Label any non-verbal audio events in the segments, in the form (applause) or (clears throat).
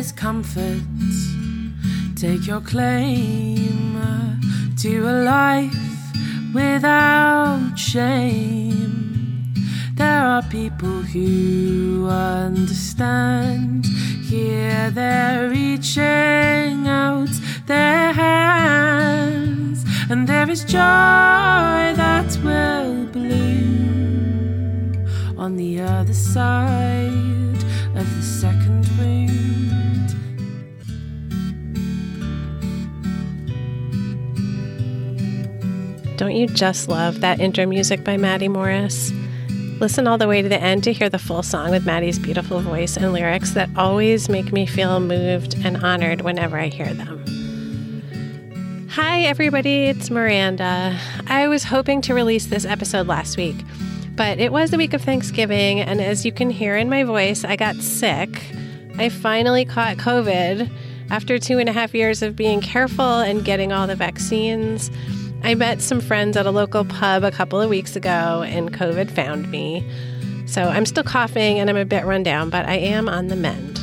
is comfort. Take your claim to a life without shame. There are people who understand. Here they're reaching out their hands, and there is joy that will bloom on the other side Don't you just love that intro music by Maddie Morris? Listen all the way to the end to hear the full song with Maddie's beautiful voice and lyrics that always make me feel moved and honored whenever I hear them. Hi, everybody, it's Miranda. I was hoping to release this episode last week, but it was the week of Thanksgiving, and as you can hear in my voice, I got sick. I finally caught COVID after two and a half years of being careful and getting all the vaccines. I met some friends at a local pub a couple of weeks ago, and COVID found me. So I'm still coughing and I'm a bit run down, but I am on the mend.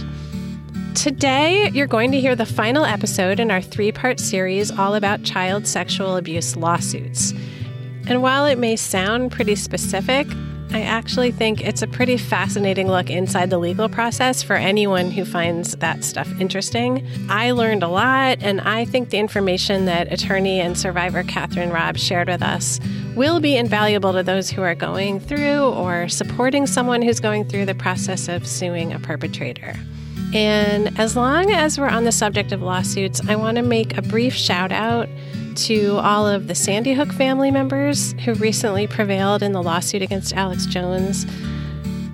Today, you're going to hear the final episode in our three part series all about child sexual abuse lawsuits. And while it may sound pretty specific, I actually think it's a pretty fascinating look inside the legal process for anyone who finds that stuff interesting. I learned a lot, and I think the information that attorney and survivor Kathryn Robb shared with us will be invaluable to those who are going through or supporting someone who's going through the process of suing a perpetrator. And as long as we're on the subject of lawsuits, I want to make a brief shout out to all of the Sandy Hook family members who recently prevailed in the lawsuit against Alex Jones.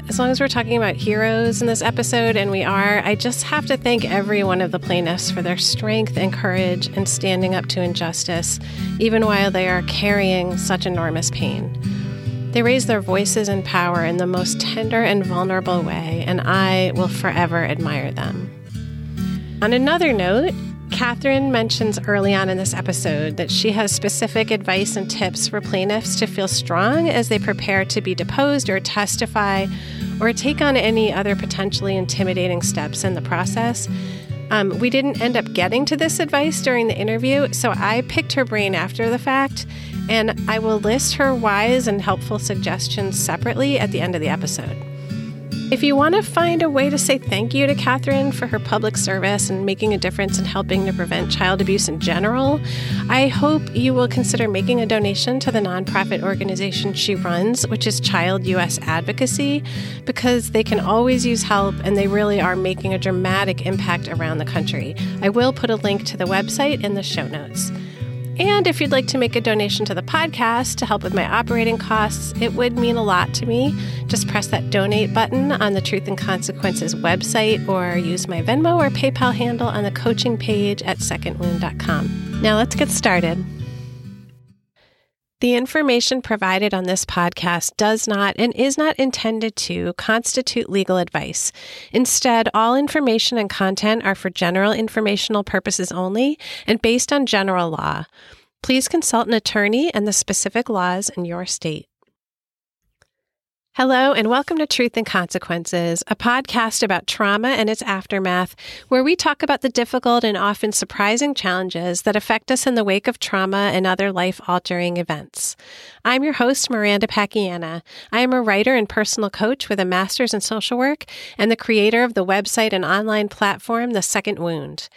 As long as we're talking about heroes in this episode, and we are, I just have to thank every one of the plaintiffs for their strength and courage in standing up to injustice, even while they are carrying such enormous pain. They raise their voices and power in the most tender and vulnerable way, and I will forever admire them. On another note, Kathryn mentions early on in this episode that she has specific advice and tips for plaintiffs to feel strong as they prepare to be deposed or testify or take on any other potentially intimidating steps in the process. Um, we didn't end up getting to this advice during the interview, so I picked her brain after the fact, and I will list her wise and helpful suggestions separately at the end of the episode. If you want to find a way to say thank you to Kathryn for her public service and making a difference in helping to prevent child abuse in general, I hope you will consider making a donation to the nonprofit organization she runs, which is Child US Advocacy, because they can always use help and they really are making a dramatic impact around the country. I will put a link to the website in the show notes. And if you'd like to make a donation to the podcast to help with my operating costs, it would mean a lot to me. Just press that donate button on the Truth and Consequences website or use my Venmo or PayPal handle on the coaching page at secondwound.com. Now let's get started. The information provided on this podcast does not and is not intended to constitute legal advice. Instead, all information and content are for general informational purposes only and based on general law. Please consult an attorney and the specific laws in your state. Hello, and welcome to Truth and Consequences, a podcast about trauma and its aftermath, where we talk about the difficult and often surprising challenges that affect us in the wake of trauma and other life altering events. I'm your host, Miranda Pacchiana. I am a writer and personal coach with a master's in social work and the creator of the website and online platform, The Second Wound.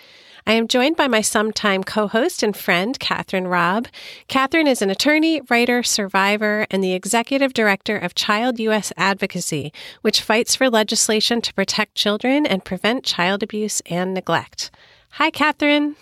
I am joined by my sometime co host and friend, Kathryn Robb. Kathryn is an attorney, writer, survivor, and the executive director of Child U.S. Advocacy, which fights for legislation to protect children and prevent child abuse and neglect. Hi, Kathryn.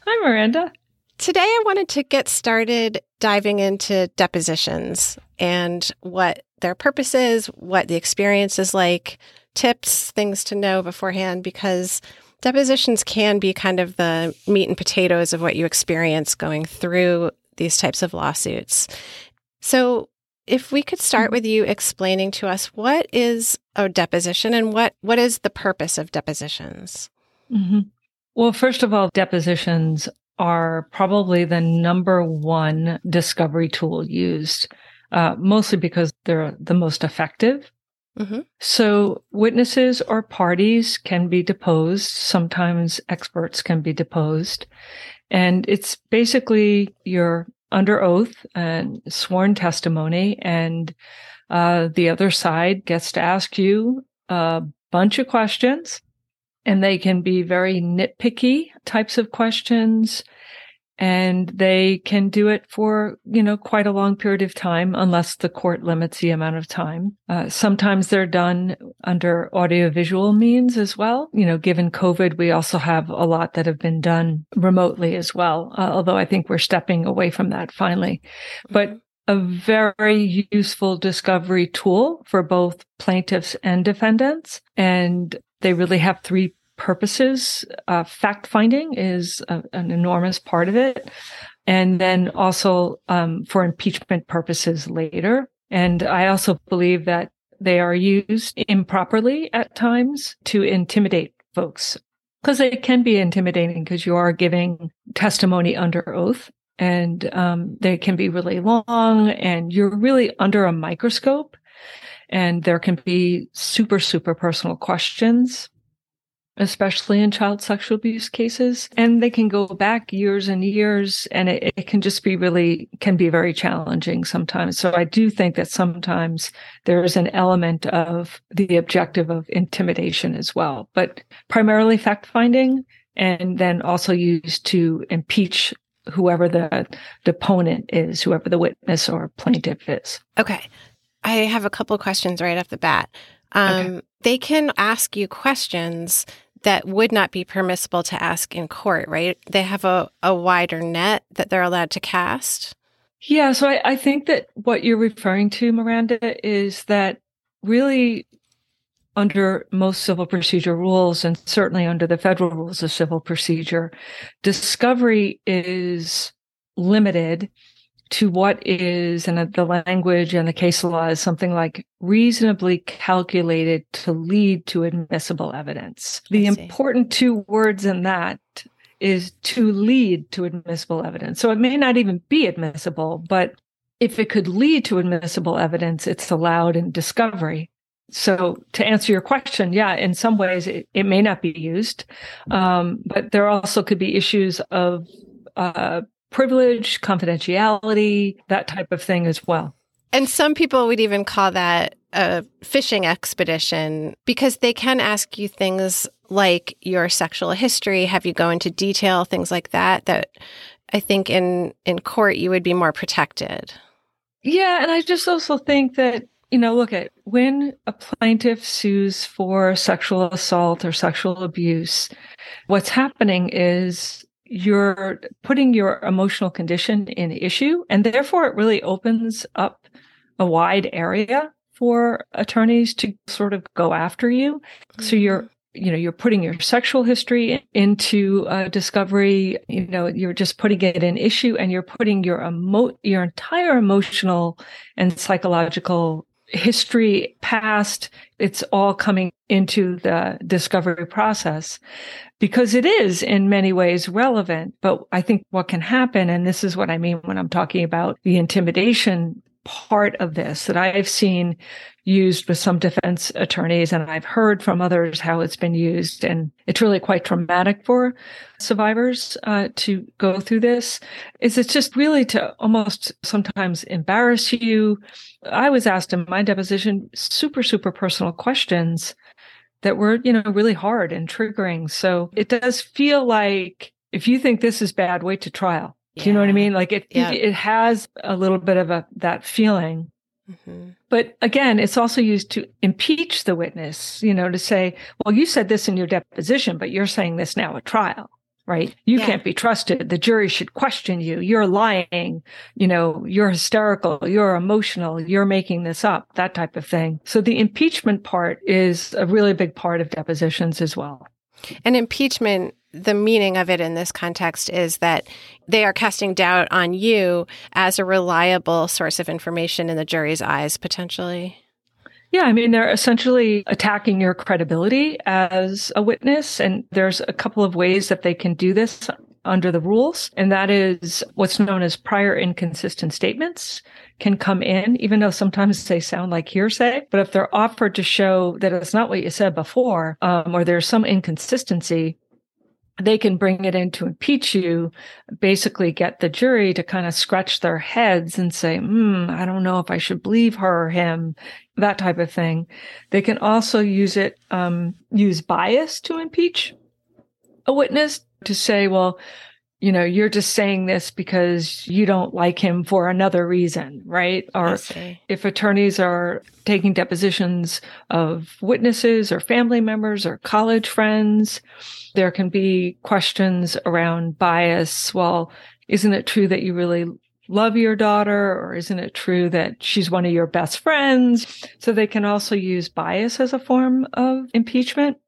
Hi, Miranda. Today, I wanted to get started diving into depositions and what their purpose is, what the experience is like, tips, things to know beforehand, because depositions can be kind of the meat and potatoes of what you experience going through these types of lawsuits. So, if we could start with you explaining to us what is a deposition and what, what is the purpose of depositions? Mm-hmm. Well, first of all, depositions are probably the number one discovery tool used, uh, mostly because they're the most effective Mm-hmm. So, witnesses or parties can be deposed. Sometimes experts can be deposed. And it's basically you're under oath and sworn testimony, and uh, the other side gets to ask you a bunch of questions. And they can be very nitpicky types of questions and they can do it for you know quite a long period of time unless the court limits the amount of time. Uh, sometimes they're done under audiovisual means as well. You know given covid we also have a lot that have been done remotely as well uh, although i think we're stepping away from that finally. But mm-hmm. a very useful discovery tool for both plaintiffs and defendants. And they really have three purposes. Uh, fact finding is a, an enormous part of it. And then also um, for impeachment purposes later. And I also believe that they are used improperly at times to intimidate folks because it can be intimidating because you are giving testimony under oath and um, they can be really long and you're really under a microscope and there can be super super personal questions especially in child sexual abuse cases. And they can go back years and years and it, it, can just be really, can be very challenging sometimes. So I do think that sometimes there is an element of the objective of intimidation as well, but primarily fact finding and then also used to impeach whoever the deponent is, whoever the witness or plaintiff is. Okay. I have a couple questions right off the bat. Um, okay. They can ask you questions that would not be permissible to ask in court, right? They have a, a wider net that they're allowed to cast. Yeah, so I, I think that what you're referring to, Miranda, is that really under most civil procedure rules and certainly under the federal rules of civil procedure, discovery is limited to what is, and the language and the case law is something like reasonably calculated to lead to admissible evidence. The important two words in that is to lead to admissible evidence. So it may not even be admissible, but if it could lead to admissible evidence, it's allowed in discovery. So to answer your question, yeah, in some ways it, it may not be used, um, but there also could be issues of uh, privilege, confidentiality, that type of thing as well. And some people would even call that a fishing expedition because they can ask you things like your sexual history, have you go into detail, things like that, that I think in, in court you would be more protected. Yeah. And I just also think that, you know, look at when a plaintiff sues for sexual assault or sexual abuse, what's happening is you're putting your emotional condition in issue. And therefore, it really opens up a wide area for attorneys to sort of go after you. Mm-hmm. So you're you know you're putting your sexual history into uh, discovery you know you're just putting it in issue and you're putting your emo- your entire emotional and psychological history past it's all coming into the discovery process because it is in many ways relevant. But I think what can happen, and this is what I mean when I'm talking about the intimidation part of this that I've seen used with some defense attorneys and I've heard from others how it's been used. And it's really quite traumatic for survivors uh, to go through this is it's just really to almost sometimes embarrass you. I was asked in my deposition super, super personal questions that were, you know, really hard and triggering. So it does feel like if you think this is bad, wait to trial. Do you know what I mean? Like it, yeah. it, it, has a little bit of a, that feeling. Mm-hmm. But again, it's also used to impeach the witness, you know, to say, well, you said this in your deposition, but you're saying this now at trial right? You yeah. can't be trusted. The jury should question you. You're lying. You know, you're hysterical. You're emotional. You're making this up, that type of thing. So the impeachment part is a really big part of depositions as well. And impeachment, the meaning of it in this context is that they are casting doubt on you as a reliable source of information in the jury's eyes, potentially. Yeah, I mean, they're essentially attacking your credibility as a witness. And there's a couple of ways that they can do this under the rules. And that is what's known as prior inconsistent statements can come in, even though sometimes they sound like hearsay. But if they're offered to show that it's not what you said before, um, or there's some inconsistency, they can bring it in to impeach you, basically get the jury to kind of scratch their heads and say, hmm, I don't know if I should believe her or him, that type of thing. They can also use it, um, use bias to impeach a witness to say, well, you know, you're just saying this because you don't like him for another reason, right? Or if attorneys are taking depositions of witnesses or family members or college friends, there can be questions around bias. Well, isn't it true that you really love your daughter or isn't it true that she's one of your best friends? So they can also use bias as a form of impeachment.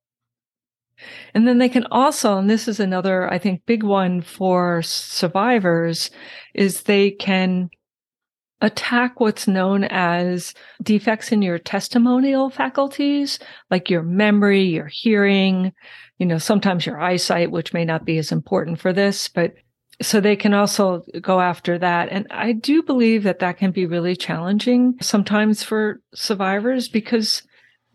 And then they can also, and this is another, I think, big one for survivors, is they can attack what's known as defects in your testimonial faculties, like your memory, your hearing, you know, sometimes your eyesight, which may not be as important for this, but so they can also go after that. And I do believe that that can be really challenging sometimes for survivors because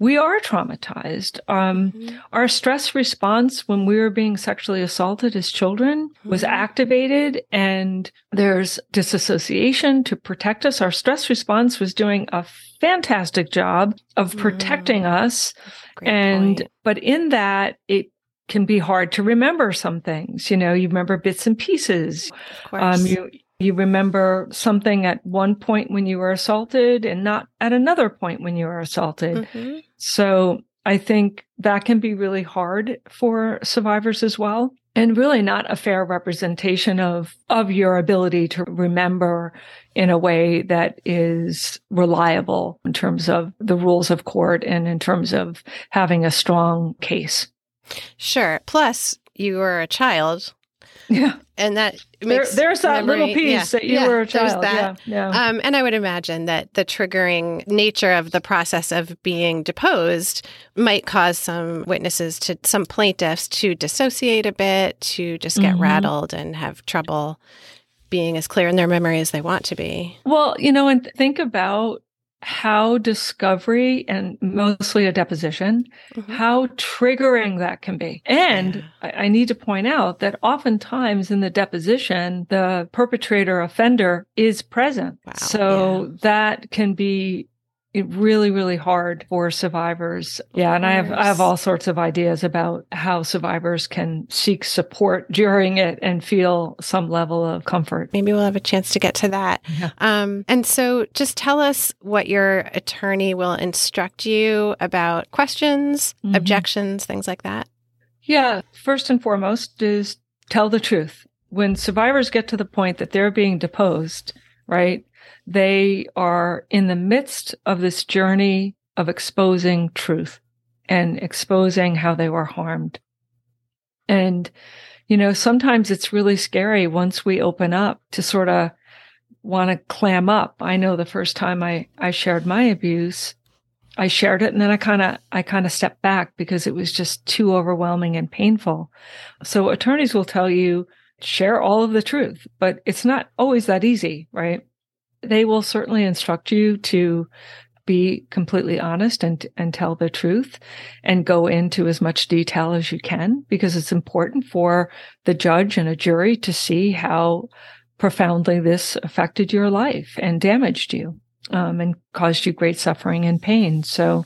we are traumatized. Um, mm-hmm. Our stress response when we were being sexually assaulted as children mm-hmm. was activated, and there's disassociation to protect us. Our stress response was doing a fantastic job of protecting mm-hmm. us. Great and, point. but in that, it can be hard to remember some things. You know, you remember bits and pieces. Um, you, you remember something at one point when you were assaulted and not at another point when you were assaulted. Mm-hmm. So I think that can be really hard for survivors as well. And really not a fair representation of, of your ability to remember in a way that is reliable in terms of the rules of court and in terms of having a strong case. Sure. Plus, you were a child yeah. And that there, there's that memory, little piece yeah, that you yeah, were a child. That. Yeah, yeah. Um, and I would imagine that the triggering nature of the process of being deposed might cause some witnesses to some plaintiffs to dissociate a bit, to just get mm-hmm. rattled and have trouble being as clear in their memory as they want to be. Well, you know, and think about how discovery and mostly a deposition, mm-hmm. how triggering that can be. And yeah. I, I, need to point out that oftentimes in the deposition, the perpetrator offender is present. Wow. So yeah. that can be really really hard for survivors. Yeah and i have i have all sorts of ideas about how survivors can seek support during it and feel some level of comfort. Maybe we'll have a chance to get to that. Yeah. um, and so just tell us what your attorney will instruct you about questions mm-hmm. objections things like that. Yeah first and foremost is tell the truth. When survivors get to the point that they're being deposed right they are in the midst of this journey of exposing truth and exposing how they were harmed. And, you know, sometimes it's really scary once we open up to sort of want to clam up. I know the first time I, I shared my abuse, I shared it and then I kind of, I kind of stepped back because it was just too overwhelming and painful. So attorneys will tell you, share all of the truth, but it's not always that easy, right? They will certainly instruct you to be completely honest and and tell the truth and go into as much detail as you can because it's important for the judge and a jury to see how profoundly this affected your life and damaged you um, and caused you great suffering and pain. So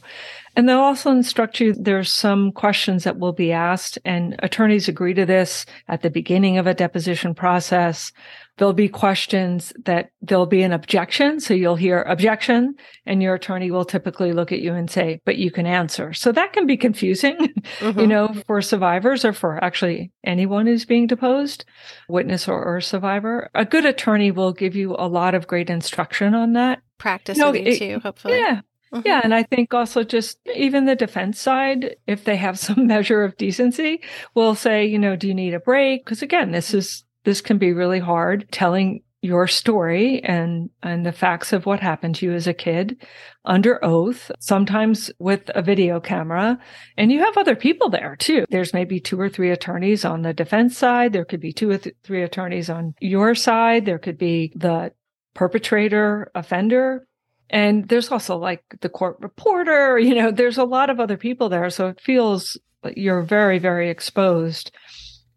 and they'll also instruct you there's some questions that will be asked and attorneys agree to this at the beginning of a deposition process There'll be questions that there'll be an objection. So you'll hear objection and your attorney will typically look at you and say, but you can answer. So that can be confusing, (laughs) mm-hmm. you know, for survivors or for actually anyone who's being deposed, witness or, or, survivor. A good attorney will give you a lot of great instruction on that. Practice you know, it, too, hopefully. Yeah. Mm-hmm. Yeah. And I think also just even the defense side, if they have (laughs) some measure of decency, will say, you know, do you need a break? Because again, this is this can be really hard telling your story and and the facts of what happened to you as a kid under oath sometimes with a video camera. And you have other people there too. There's maybe two or three attorneys on the defense side. There could be two or th- three attorneys on your side. There could be the perpetrator offender. And there's also like the court reporter you know there's a lot of other people there. So it feels you're very very exposed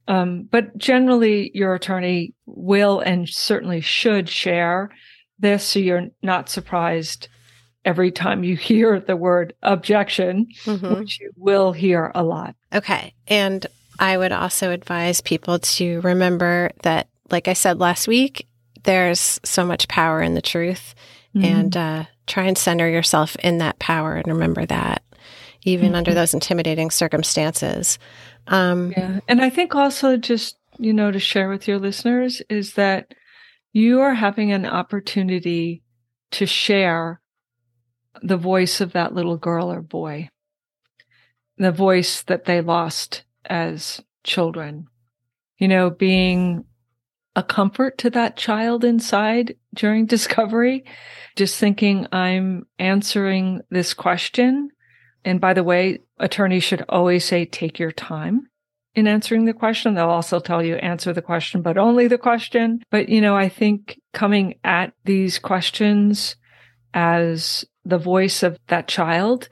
um, but generally, your attorney will and certainly should share this so you're not surprised every time you (laughs) hear the word objection, mm-hmm. which you will hear a lot. Okay. And I would also advise people to remember that, like I said last week, there's so much power in the truth mm-hmm. and uh, try and center yourself in that power and remember that even mm-hmm. under those intimidating circumstances. Um, yeah. And I think also just, you know, to share with your listeners is that you are having an opportunity to share the voice of that little girl or boy, the voice that they lost as children. You know, being a comfort to that child inside during (laughs) discovery, just thinking I'm answering this question and by the way, attorneys should always say, take your time in answering the question. They'll also tell you answer the question, but only the question. But, you know, I think coming at these questions as the voice of that child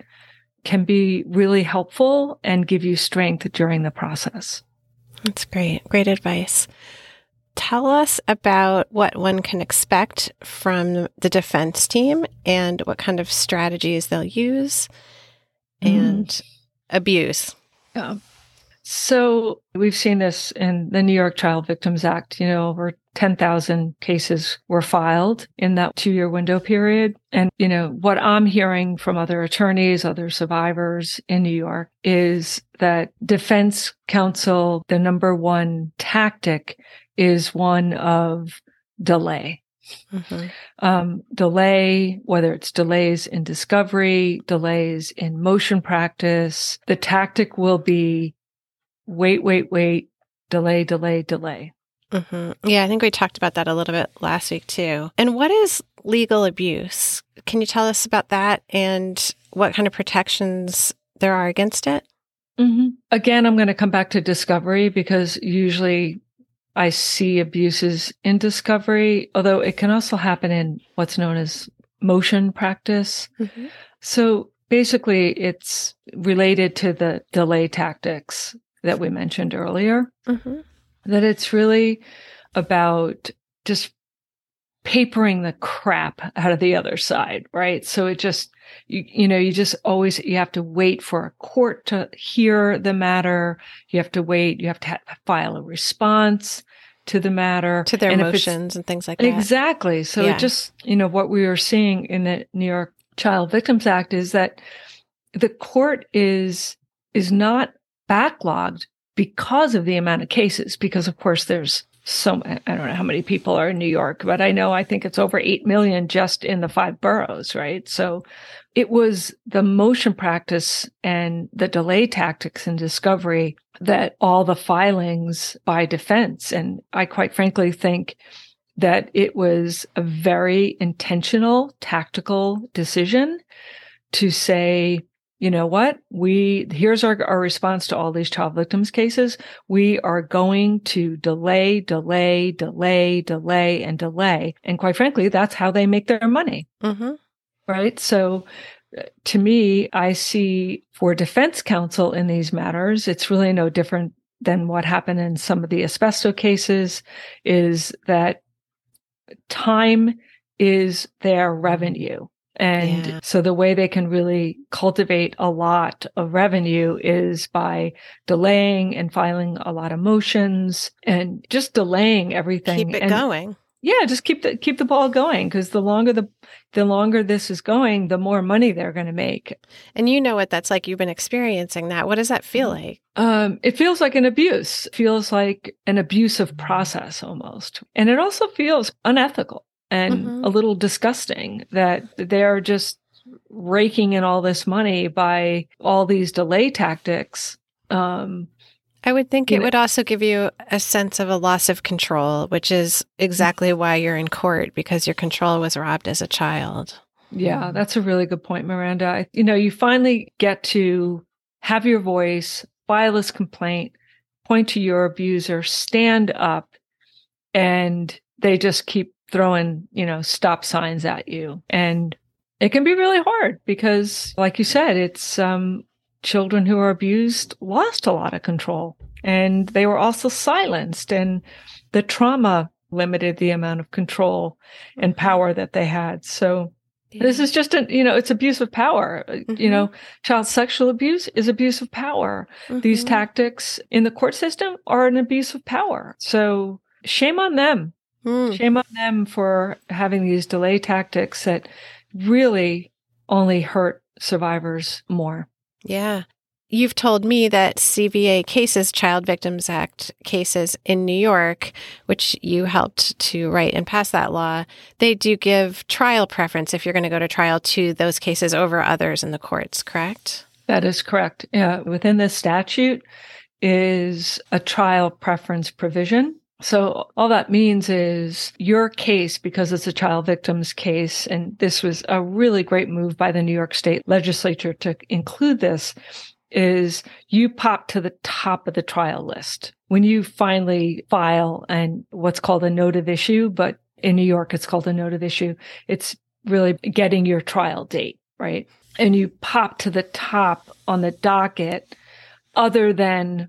can be really helpful and give you strength during the process. That's great. Great advice. Tell us about what one can expect from the defense team and what kind of strategies they'll use and mm. abuse. Yeah. So we've seen this in the New York Child Victims Act. You know, over 10,000 cases were filed in that two year window period. And, you know, what I'm hearing from other attorneys, other survivors in New York is that defense counsel, the number one tactic is one of delay. Mm-hmm. Um, delay, whether it's delays in discovery, delays in motion practice, the tactic will be wait, wait, wait, delay, delay, delay. Mm-hmm. Yeah, I think we talked about that a little bit last week too. And what is legal abuse? Can you tell us about that and what kind of protections there are against it? Mm-hmm. Again, I'm going to come back to discovery because usually I see abuses in discovery, although it can also happen in what's known as motion practice. Mm-hmm. So basically, it's related to the delay tactics that we mentioned earlier, mm-hmm. that it's really about just papering the crap out of the other side, right? So it just, you, you know, you just always, you have to wait for a court to hear the matter. You have to wait. You have to ha- file a response to the matter, to their and motions and things like that. Exactly. So yeah. just, you know, what we are seeing in the New York Child Victims Act is that the court is, is not backlogged because of the amount of cases, because of course there's so I don't know how many people are in New York, but I know I think it's over 8 million just in the five boroughs, right? So it was the motion practice and the delay tactics and discovery that all the filings by defense. And I quite frankly think that it was a very intentional tactical decision to say, you know what? We, here's our, our response to all these child victims cases. We are going to delay, delay, delay, delay, and delay. And quite frankly, that's how they make their money. Mm-hmm. Right. So uh, to me, I see for defense counsel in these matters, it's really no different than what happened in some of the asbestos cases is that time is their revenue. And yeah. so the way they can really cultivate a lot of revenue is by delaying and filing a lot of motions and just delaying everything. Keep it and, going. Yeah, just keep the keep the ball going because the longer the the longer this is going, the more money they're going to make. And you know what that's like. You've been experiencing that. What does that feel mm. like? Um, it feels like an abuse. It feels like an abusive process almost, and it also feels unethical and mm-hmm. a little disgusting that they're just raking in all this money by all these delay tactics. Um, I would think it know- would also give you a sense of a loss of control, which is exactly why you're in court because your control was robbed as a child. Yeah, that's a really good point, Miranda. I- You know, you finally get to have your voice, file this complaint, point to your abuser, stand up, and they just keep throwing, you know, stop signs at you. And it can be really hard because, like you said, it's um, children who are abused lost a lot of control and they were also silenced, and the trauma limited the amount of control and power that they had. So, this is just a, you know, it's abuse of power. Uh, You know, child sexual abuse is abuse of power. These Mhm. tactics in the court system are an abuse of power. So shame on them. Mm. Shame on them for having these delay tactics that really only hurt survivors more. Yeah. You've told me that CVA cases, Child Victims Act cases in New York, which you helped to write and pass that law, they do give trial preference if you're going to go to trial to those cases over others in the courts, correct? That is correct. Yeah, within this statute is a trial preference provision. So all that means is your case, because it's a child victims case, and this was a really great move by the New York State legislature to include this, is you pop to the top of the trial list when you finally file and what's called a note of issue, but in New York, it's called a note of issue. It's really getting your trial date, right? And you pop to the top on the docket other than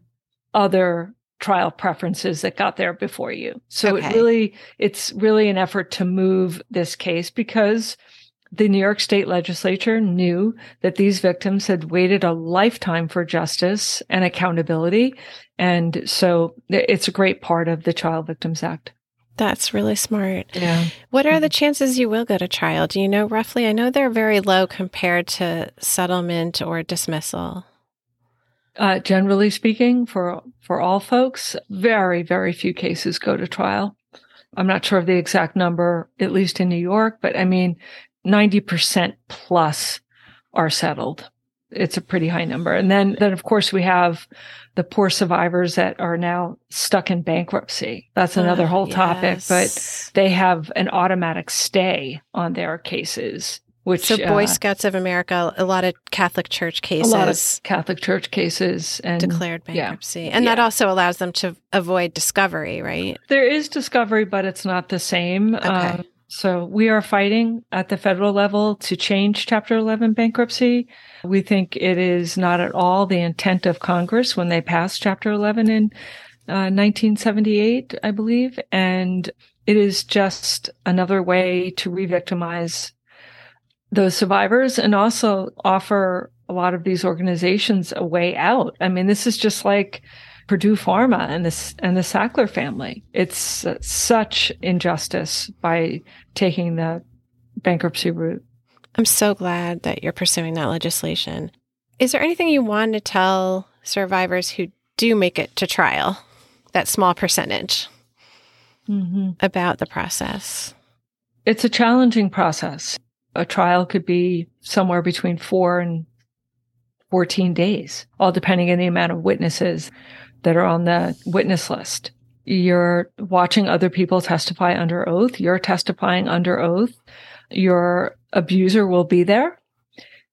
other trial preferences that got there before you. So Okay. it really, it's really an effort to move this case because the New York State legislature knew that these victims had waited a lifetime for justice and accountability. And so it's a great part of the Child Victims Act. That's really smart. Yeah. What are the mm-hmm. chances you will go to trial? Do you know roughly? I know they're very low compared to settlement or dismissal. Uh, generally speaking, for for all folks, very very few cases go to trial. I'm not sure of the exact number, at least in New York, but I mean, ninety percent plus are settled. It's a pretty high number, and then then of course we have the poor survivors that are now stuck in bankruptcy. That's another Ah, whole topic, but they have an automatic stay on their cases, which so Boy uh, Scouts of America, a lot of Catholic Church cases, a lot of Catholic Church cases and declared yeah. bankruptcy, and that also allows them to avoid discovery, right? There is discovery, but it's not the same. Okay. Um, so we are fighting at the federal level to change Chapter 11 bankruptcy. We think it is not at all the intent of Congress when they passed Chapter 11 in uh, 1978, I believe. And it is just another way to re victimize those survivors and also offer a lot of these organizations a way out. I mean, this is just like Purdue Pharma and this and the Sackler family. It's uh, such injustice by taking the bankruptcy route. I'm so glad that you're pursuing that legislation. Is there anything you want to tell survivors who do make it to trial, that small percentage, Mm-hmm. about the process? It's a challenging process. A trial could be somewhere between four and 14 days, all depending on the amount of witnesses that are on the witness list. You're watching other people testify under oath. You're testifying under oath. Your abuser will be there.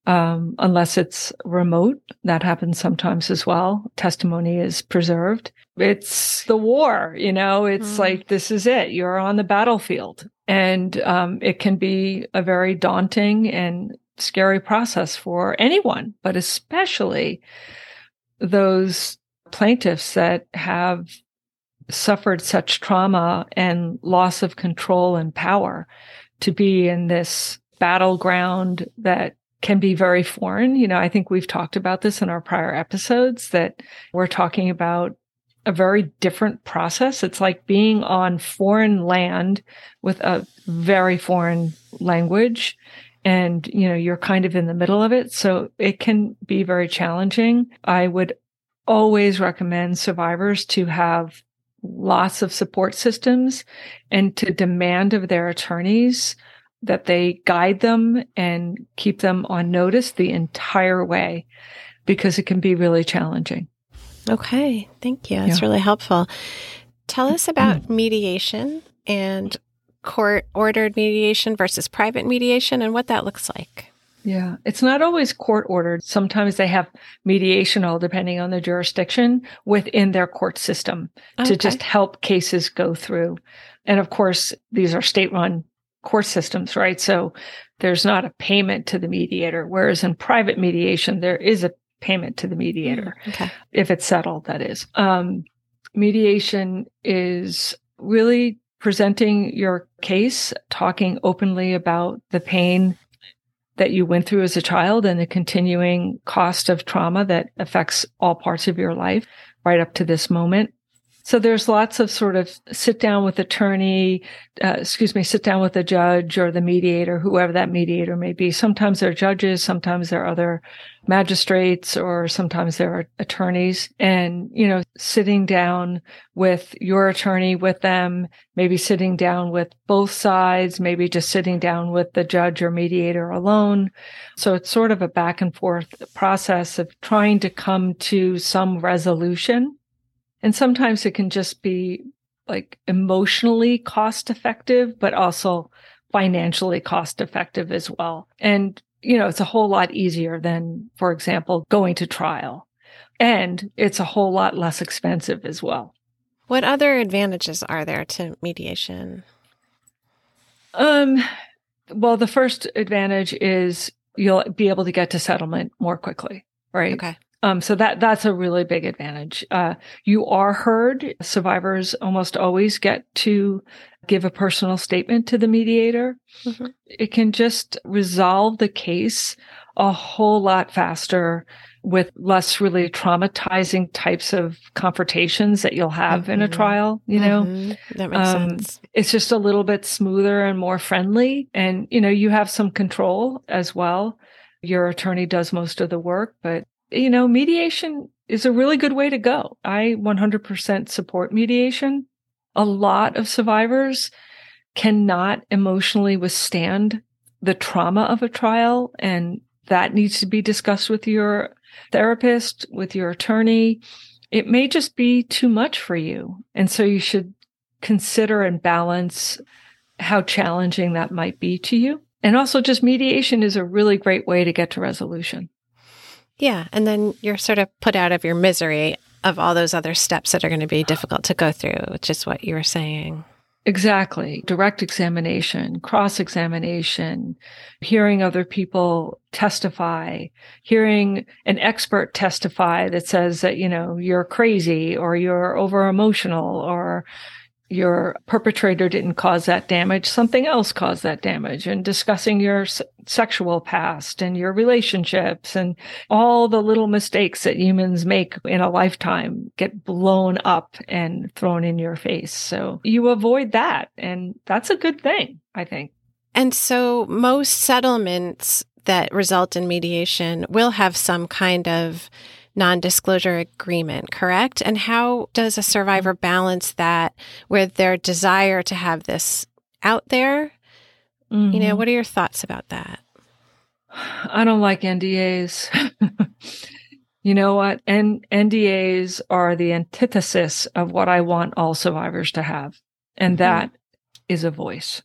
Um, unless it's remote, that happens sometimes as well. Testimony is preserved. It's the war, you know, it's Mm. like, this is it. You're on the battlefield. And um, it can be a very daunting and scary process for anyone, but especially those plaintiffs that have suffered such trauma and loss of control and power to be in this battleground that can be very foreign. You know, I think we've talked about this in our prior episodes that we're talking about a very different process. It's like being on foreign land with a very foreign language and you know you're kind of in the middle of it. So it can be very challenging. I would always recommend survivors to have lots of support systems and to demand of their attorneys that they guide them and keep them on notice the entire way because it can be really challenging Okay, thank you. That's Yeah. really helpful. Tell us mm. about mediation and court ordered mediation versus private mediation and what that looks like. Yeah, it's not always court ordered. Sometimes they have mediation, all depending on the jurisdiction within their court system to Okay. just help cases go through. And of course, these are state run court systems, right? So there's not a payment to the mediator. Whereas in private mediation, there is a payment to the mediator Okay. if it's settled, that is. Um, mediation is really presenting your case, talking openly about the pain that you went through as a child and the continuing cost of trauma that affects all parts of your life right up to this moment. So there's lots of sort of sit down with attorney, uh, excuse me, sit down with the judge or the mediator, whoever that mediator may be. Sometimes they're judges, sometimes they're other magistrates, or sometimes there are attorneys. And, you know, sitting down with your attorney with them, maybe sitting down with both sides, maybe just sitting down with the judge or mediator alone. So it's sort of a back and forth process of trying to come to some resolution. And sometimes it can just be like emotionally cost effective, but also financially cost effective as well. And, you know, it's a whole lot easier than, for example, going to trial. And it's a whole lot less expensive as well. What other advantages are there to mediation? Um, well, the first advantage is you'll be able to get to settlement more quickly, right? Okay. Um, so that that's a really big advantage. Uh, you are heard. Survivors almost always get to give a personal statement to the mediator. Mhm. It can just resolve the case a whole lot faster with less really traumatizing types of confrontations that you'll have in a Mhm. trial, you know? Mhm. that makes Um, sense. it's just a little bit smoother and more friendly and you know you have some control as well your attorney does most of the work but you know mediation is a really good way to go i 100% support mediation a lot of survivors cannot emotionally withstand the trauma of a trial and that needs to be discussed with your therapist with your attorney it may just be too much for you and so you should consider and balance how challenging that might be to you. And also, just mediation is a really great way to get to resolution. Yeah. And then you're sort of put out of your misery of all those other steps that are going to be difficult to go through, which is what you were saying. Exactly. Direct examination, cross examination, hearing other people testify, hearing an expert testify that says that, you know, you're crazy or you're over emotional or your perpetrator didn't cause that damage, something else caused that damage, and discussing your s- sexual past and your relationships and all the little mistakes that humans make in a lifetime get blown up and thrown in your face. So you avoid that. And that's a good thing, I think. And so most settlements that result in mediation will have some kind of non disclosure agreement, correct? And how does a survivor balance that with their desire to have this out there? You know, what are your thoughts about that? I don't like NDAs. (laughs) you know what? N- NDAs are the antithesis of what I want all survivors to have, and Mhm. that is a voice.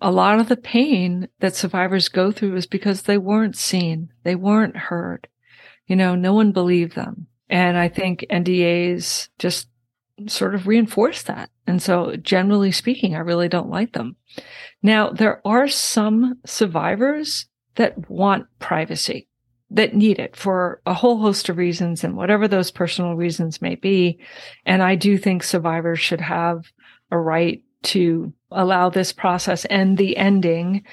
A lot of the pain that survivors go through is because they weren't seen, they weren't heard. You know, no one believed them. And I think NDAs just sort of reinforce that. And so, generally speaking, I really don't like them. Now, there are some survivors that want privacy, that need it for a whole host of reasons and whatever those personal reasons may be. And I do think survivors should have a right to allow this process and the ending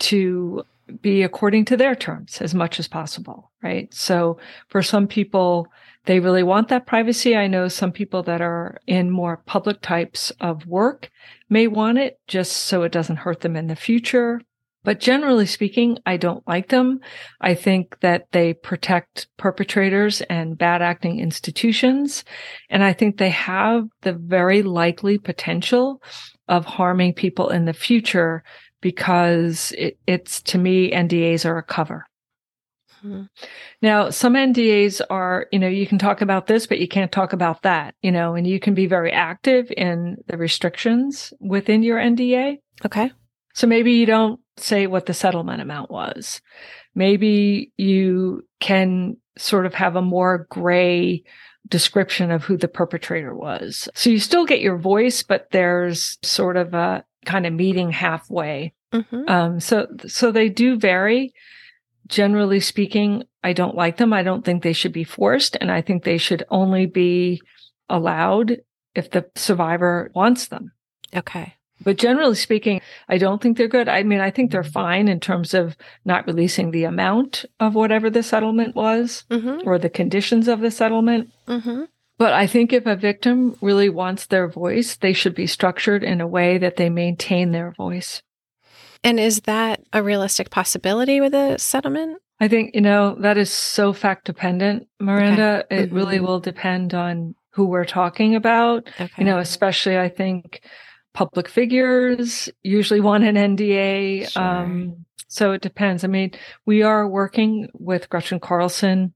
to be according to their terms as much as possible, right? So for some people, they really want that privacy. I know some people that are in more public types of work may want it just so it doesn't hurt them in the future. But generally speaking, I don't like them. I think that they protect perpetrators and bad acting institutions. And I think they have the very likely potential of harming people in the future because it, it's to me, NDAs are a cover. Mm-hmm. Now, some NDAs are, you know, you can talk about this, but you can't talk about that, you know, and you can be very active in the restrictions within your NDA. Okay. So maybe you don't say what the settlement amount was. Maybe you can sort of have a more gray description of who the perpetrator was. So you still get your voice, but there's sort of a kind of meeting halfway. Mm-hmm. Um, so, so they do vary generally speaking, I don't like them. I don't think they should be forced. And I think they should only be allowed if the survivor wants them. Okay. But generally speaking, I don't think they're good. I mean, I think they're fine in terms of not releasing the amount of whatever the settlement was mm-hmm. or the conditions of the settlement. Mm-hmm. But I think if a victim really wants their voice, they should be structured in a way that they maintain their voice. And is that a realistic possibility with a settlement? I think, you know, that is so fact dependent, Miranda. Okay. It mm-hmm. really will depend on who we're talking about. Okay. You know, especially I think public figures usually want an NDA. Sure. Um, so it depends. I mean, we are working with Gretchen Carlson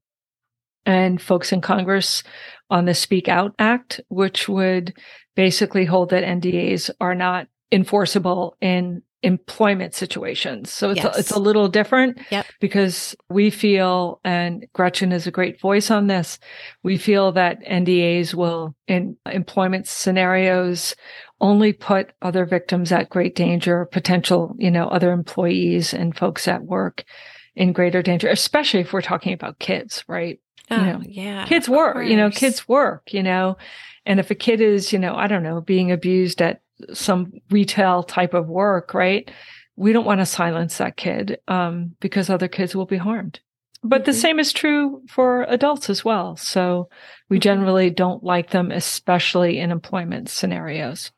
and folks in Congress on the Speak Out Act, which would basically hold that NDAs are not enforceable in employment situations. So it's, yes. a, it's a little different yep. because we feel, and Gretchen is a great voice on this, we feel that NDAs will, in employment scenarios, only put other victims at great danger, potential, you know, other employees and folks at work in greater danger, especially if we're talking about kids, right? Oh, you know, yeah. Kids work, you know, kids work, you know, and if a kid is, you know, I don't know, being abused at some retail type of work, right? We don't want to silence that kid um, because other kids will be harmed. But mm-hmm. the same is true for adults as well. So we mm-hmm. generally don't like them, especially in employment scenarios.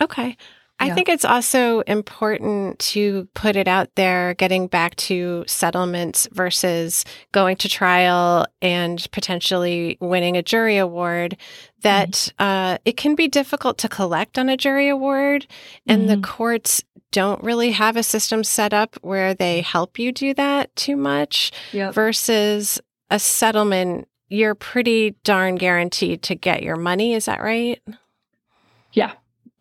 Okay. I yeah. think it's also important to put it out there, getting back to settlements versus going to trial and potentially winning a jury award, that mm-hmm. uh, it can be difficult to collect on a jury award. And mm-hmm. the courts don't really have a system set up where they help you do that too much yep. versus a settlement. You're pretty darn guaranteed to get your money. Is that right? Yeah.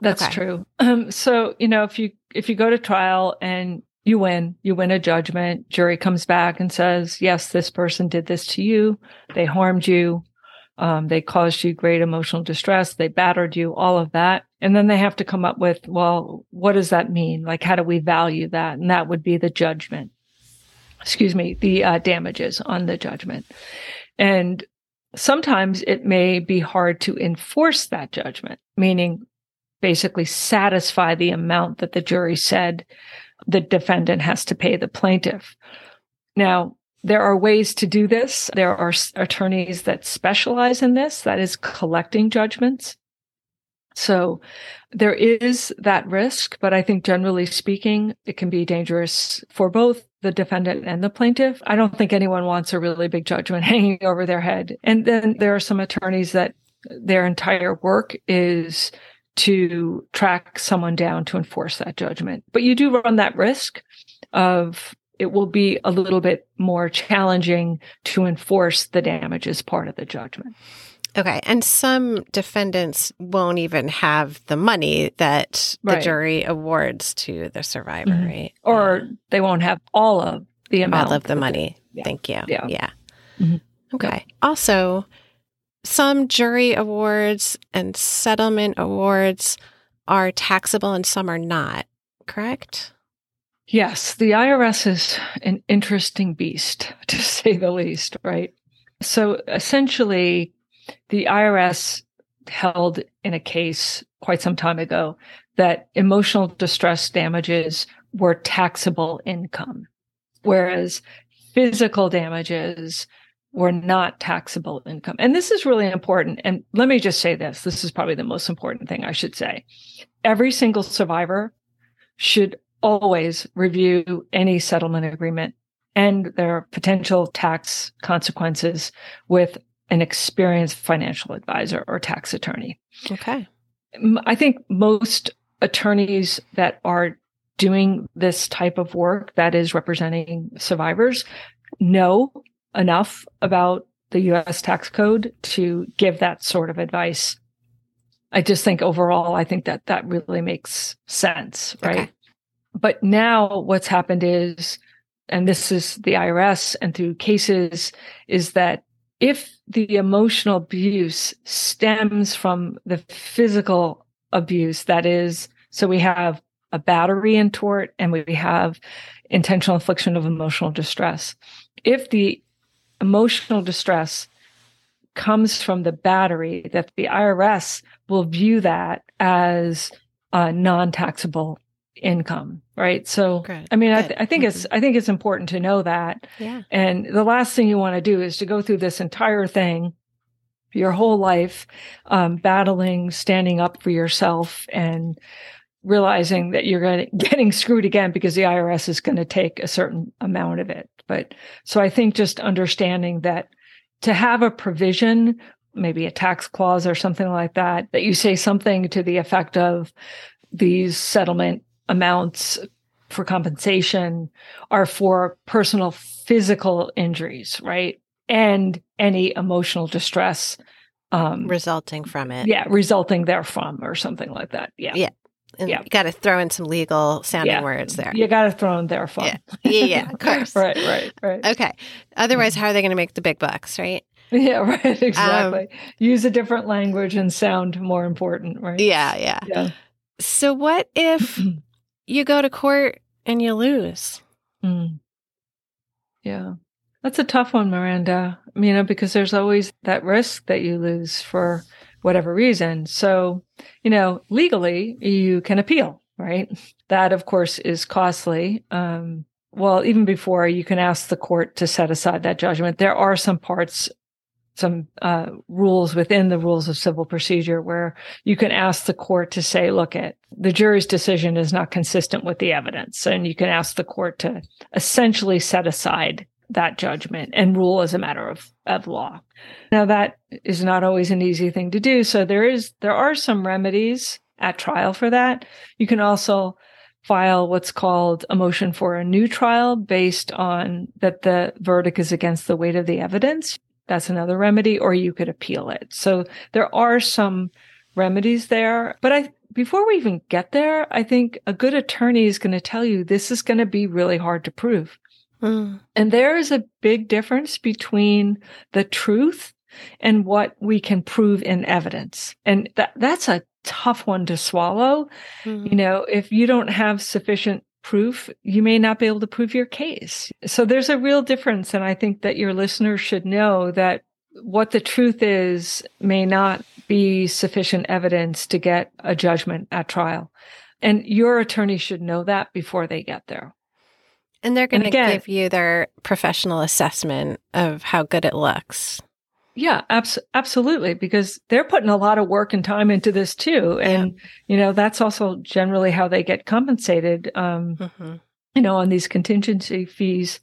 That's okay. true. Um, so, you know, if you if you go to trial and you win, you win a judgment, jury comes back and says, yes, this person did this to you. They harmed you. Um, they caused you great emotional distress. They battered you, all of that. And then they have to come up with, well, what does that mean? Like, how do we value that? And that would be the judgment. Excuse me, the uh, damages on the judgment. And sometimes it may be hard to enforce that judgment, meaning basically satisfy the amount that the jury said the defendant has to pay the plaintiff. Now, there are ways to do this. There are attorneys that specialize in this, that is collecting judgments. So there is that risk, but I think generally speaking, it can be dangerous for both the defendant and the plaintiff. I don't think anyone wants a really big judgment (laughs) hanging over their head. And then there are some attorneys that their entire work is to track someone down to enforce that judgment. But you do run that risk of it will be a little bit more challenging to enforce the damages part of the judgment. Okay. And some defendants won't even have the money that the jury awards to the survivor, mm-hmm. right? Or yeah. they won't have all of the amount. All of the money. yeah. Thank you. Yeah. Yeah. Mm-hmm. Okay. Also, some jury awards and settlement awards are taxable and some are not, correct? Yes, the IRS is an interesting beast, (laughs) to say the least, right? So essentially, the IRS held in a case quite some time ago that emotional distress damages were taxable income, whereas physical damages were not taxable income. And this is really important. And let me just say this this is probably the most important thing I should say. Every single survivor should always review any settlement agreement and their potential tax consequences with an experienced financial advisor or tax attorney. Okay. I think most attorneys that are doing this type of work that is representing survivors know enough about the US tax code to give that sort of advice. I just think overall, I think that that really makes sense, right? Okay. But now what's happened is, and this is the IRS and through cases, is that if the emotional abuse stems from the physical abuse, that is, so we have a battery in tort and we have intentional infliction of emotional distress. If the emotional distress comes from the battery, that the IRS will view that as a non-taxable income right? So Good. i mean I, th- I, think mm-hmm. it's i think it's important to know that. Yeah. And the last thing you want to do is to go through this entire thing your whole life um, battling standing up for yourself and realizing that you're (laughs) getting screwed again because the irs is going to take a certain amount of it but so i think just understanding that to have a provision maybe a tax clause or something like that that you say something to the effect of these settlement amounts for compensation are for personal physical injuries, right? And any emotional distress um, resulting from it. Yeah, resulting therefrom or something like that. Yeah. Yeah. And yeah. you got to throw in some legal sounding yeah. words there. You got to throw in therefrom. Yeah. yeah, yeah, of (laughs) course. right, right, right. Okay. Otherwise, how are they going to make the big bucks, right? Yeah, (laughs) right. Exactly. Um, Use a different language and sound more important, right? Yeah, yeah. Yeah. So, what if (clears throat) you go to court and you lose. Mm. Yeah. That's a tough one, Miranda. You know, because there's always that risk that you lose for whatever reason. So, you know, legally you can appeal, right? That of course is costly. Um, well, even before you can ask the court to set aside that judgment, there are some parts some uh, rules within the rules of civil procedure where you can ask the court to say, look, at the jury's decision is not consistent with the evidence. And you can ask the court to essentially set aside that judgment and rule as a matter of, of law. Now that is not always an easy thing to do. So there is, there are some remedies at trial for that. You can also file what's called a motion for a new trial based on that the verdict is against the weight of the evidence. That's another remedy, or you could appeal it. So there are some remedies there. But I, before we even get there, I think a good attorney is going to tell you this is going to be really hard to prove. Mm. And there is a big difference between the truth and what we can prove in evidence. And that, that's a tough one to swallow. Mm. You know, if you don't have sufficient proof, you may not be able to prove your case. So there's a real difference. And I think that your listeners should know that what the truth is may not be sufficient evidence to get a judgment at trial. And your attorney should know that before they get there. And they're going to give you their professional assessment of how good it looks. Yeah, abs- absolutely. Because they're putting a lot of work and time into this too. And, yeah. you know, that's also generally how they get compensated, um, mm-hmm. you know, on these contingency fees.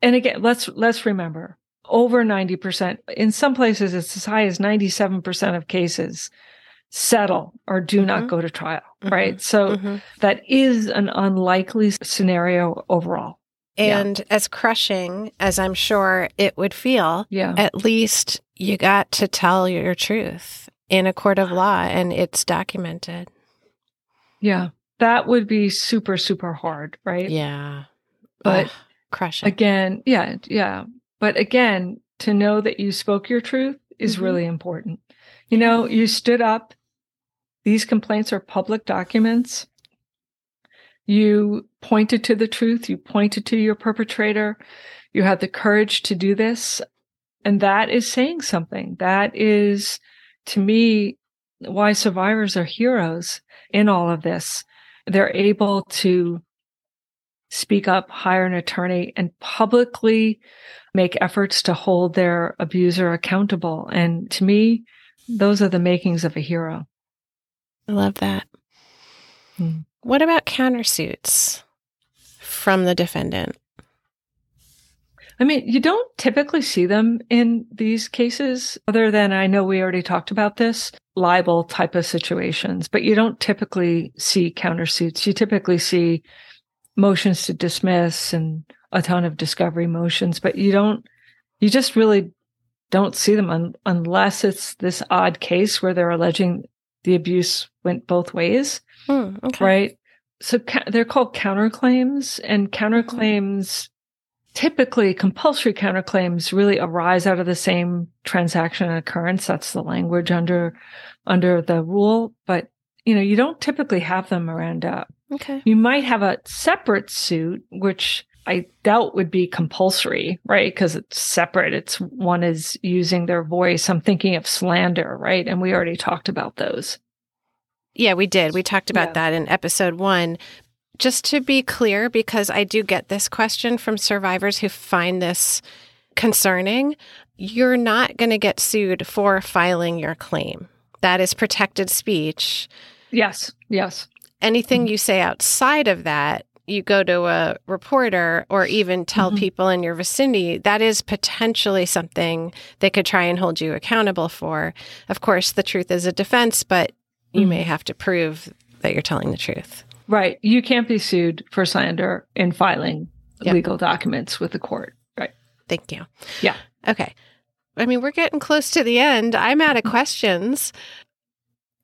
And again, let's, let's remember over 90%, in some places it's as high as 97% of cases settle or do mm-hmm. not go to trial, mm-hmm. right? So mm-hmm. that is an unlikely scenario overall. And yeah. as crushing as I'm sure it would feel, yeah. at least you got to tell your truth in a court of law and it's documented. Yeah. That would be super, super hard, right? Yeah. But Ugh, crushing. Again, yeah, yeah. But again, to know that you spoke your truth is mm-hmm. really important. You know, you stood up. These complaints are public documents. You pointed to the truth. You pointed to your perpetrator. You had the courage to do this. And that is saying something. That is, to me, why survivors are heroes in all of this. They're able to speak up, hire an attorney, and publicly make efforts to hold their abuser accountable. And to me, those are the makings of a hero. I love that. Hmm. What about countersuits from the defendant? I mean, you don't typically see them in these cases, other than I know we already talked about this libel type of situations, but you don't typically see countersuits. You typically see motions to dismiss and a ton of discovery motions, but you don't, you just really don't see them un- unless it's this odd case where they're alleging the abuse went both ways. Hmm, okay. Right. So ca- they're called counterclaims and counterclaims typically compulsory counterclaims really arise out of the same transaction occurrence. That's the language under, under the rule. But, you know, you don't typically have them, Miranda. Okay. You might have a separate suit, which I doubt would be compulsory, right? Because it's separate. It's one is using their voice. I'm thinking of slander, right? And we already talked about those. Yeah, we did. We talked about Yeah. that in episode one. Just to be clear, because I do get this question from survivors who find this concerning, you're not going to get sued for filing your claim. That is protected speech. Yes. Yes. Anything mm-hmm. you say outside of that, you go to a reporter or even tell Mhm. people in your vicinity, that is potentially something they could try and hold you accountable for. Of course, the truth is a defense, but you Mhm. may have to prove that you're telling the truth. Right. You can't be sued for slander in filing Yep. legal documents with the court. Right. Thank you. Yeah. Okay. I mean, we're getting close to the end. I'm out of (laughs) questions.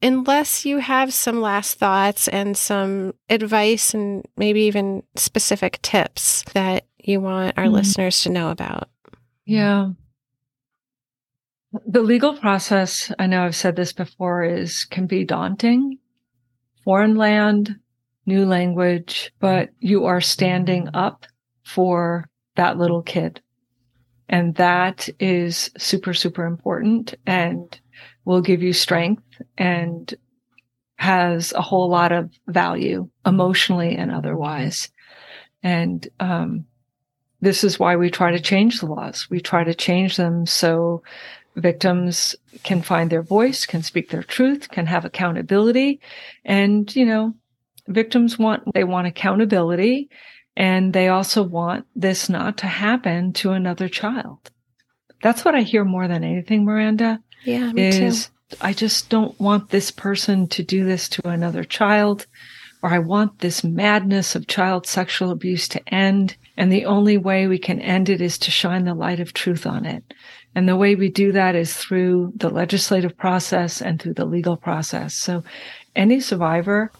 Unless you have some last thoughts and some advice and maybe even specific tips that you want our Mhm. listeners to know about. Yeah. The legal process, I know I've said this before, is can be daunting. Foreign land, new language, but you are standing up for that little kid. And that is super, super important and will give you strength and has a whole lot of value emotionally and otherwise. And, um, this is why we try to change the laws. We try to change them so victims can find their voice, can speak their truth, can have accountability. And, you know, victims want, they want accountability and they also want this not to happen to another child. That's what I hear more than anything, Miranda, Yeah, me is I just don't want this person to do this to another child, or I want this madness of child sexual abuse to end. And the only way we can end it is to shine the light of truth on it. And the way we do that is through the legislative process and through the legal process. So any survivor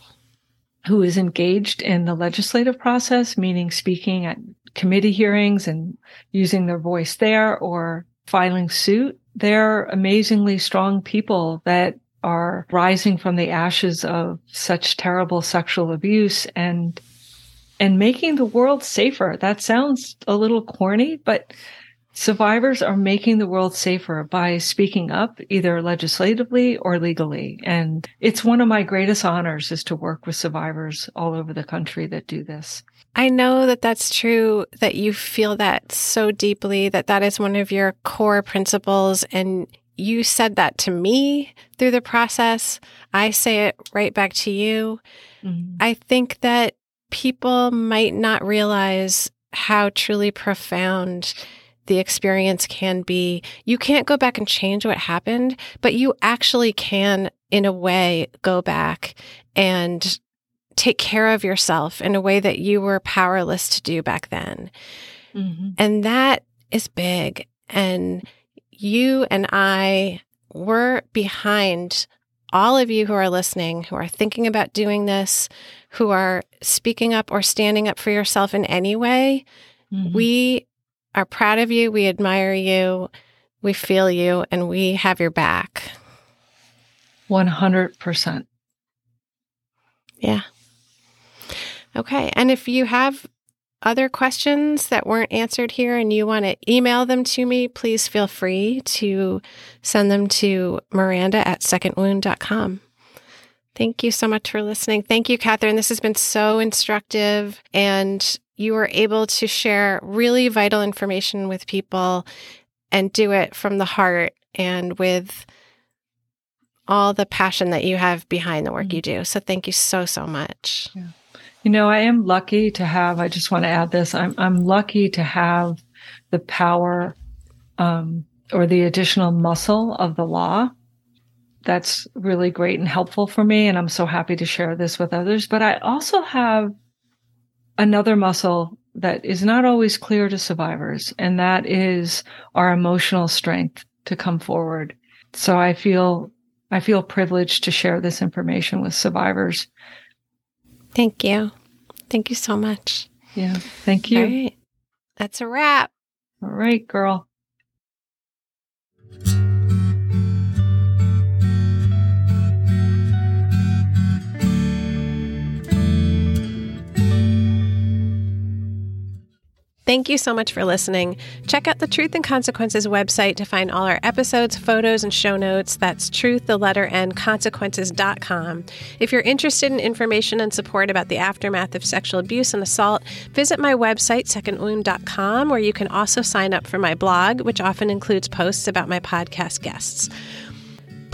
who is engaged in the legislative process, meaning speaking at committee hearings and using their voice there or filing suit, they're amazingly strong people that are rising from the ashes of such terrible sexual abuse and and making the world safer. That sounds a little corny, but survivors are making the world safer by speaking up either legislatively or legally. And it's one of my greatest honors is to work with survivors all over the country that do this. I know that that's true, that you feel that so deeply, that that is one of your core principles. And you said that to me through the process. I say it right back to you. Mm-hmm. I think that people might not realize how truly profound the experience can be. You can't go back and change what happened, but you actually can, in a way, go back and take care of yourself in a way that you were powerless to do back then. Mm-hmm. And that is big. And you and I were behind all of you who are listening, who are thinking about doing this, who are speaking up or standing up for yourself in any way. Mm-hmm. We are proud of you. We admire you. We feel you and we have your back. 100%. Yeah. Okay. And if you have other questions that weren't answered here and you want to email them to me, please feel free to send them to Miranda at secondwound.com. Thank you so much for listening. Thank you, Kathryn. This has been so instructive, and you were able to share really vital information with people and do it from the heart and with all the passion that you have behind the work mm-hmm. you do. So, thank you so, so much. You know, I am lucky to have, I just want to add this. I'm, I'm lucky to have the power, um, or the additional muscle of the law. That's really great and helpful for me. And I'm so happy to share this with others. But I also have another muscle, that is not always clear to survivors, and that is our emotional strength to come forward. So I feel I feel privileged to share this information with survivors. Thank you. Thank you so much. Yeah. Thank you. All right. That's a wrap. All right, girl. Thank you so much for listening. Check out the Truth and Consequences website to find all our episodes, photos, and show notes. That's truth, the letter N, consequences.com. If you're interested in information and support about the aftermath of sexual abuse and assault, visit my website, secondwound.com, where you can also sign up for my blog, which often includes posts about my podcast guests.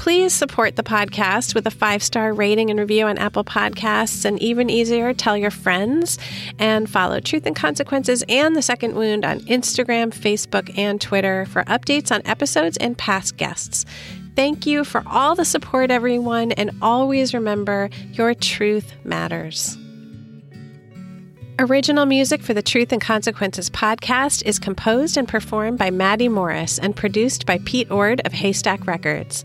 Please support the podcast with a five star rating and review on Apple Podcasts, and even easier, tell your friends and follow Truth and Consequences and The Second Wound on Instagram, Facebook, and Twitter for updates on episodes and past guests. Thank you for all the support, everyone, and always remember your truth matters. Original music for the Truth and Consequences podcast is composed and performed by Maddie Morris and produced by Pete Ord of Haystack Records.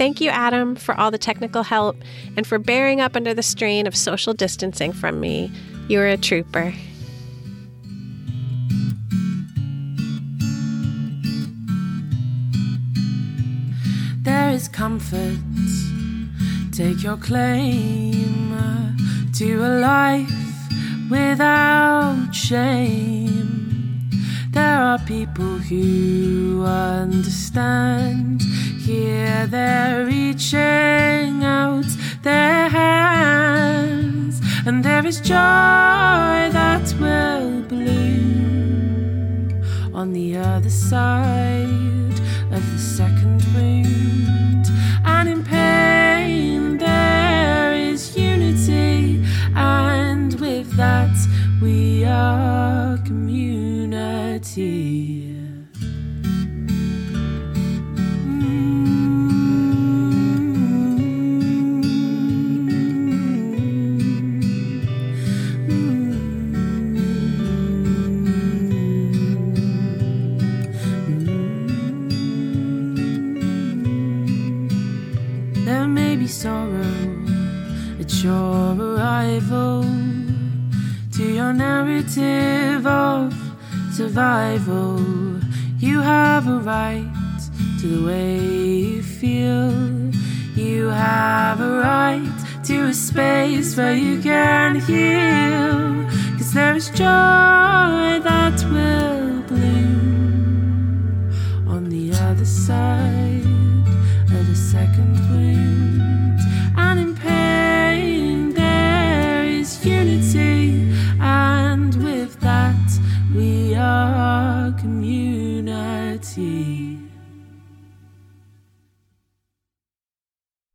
Thank you, Adam, for all the technical help and for bearing up under the strain of social distancing from me. You're a trooper. There is comfort. Take your claim to a life without shame. There are people who understand. Here they're reaching out their hands, and there is joy that will bloom on the other side survival. You have a right to the way you feel. You have a right to a space where you can heal. Cause there is joy that will.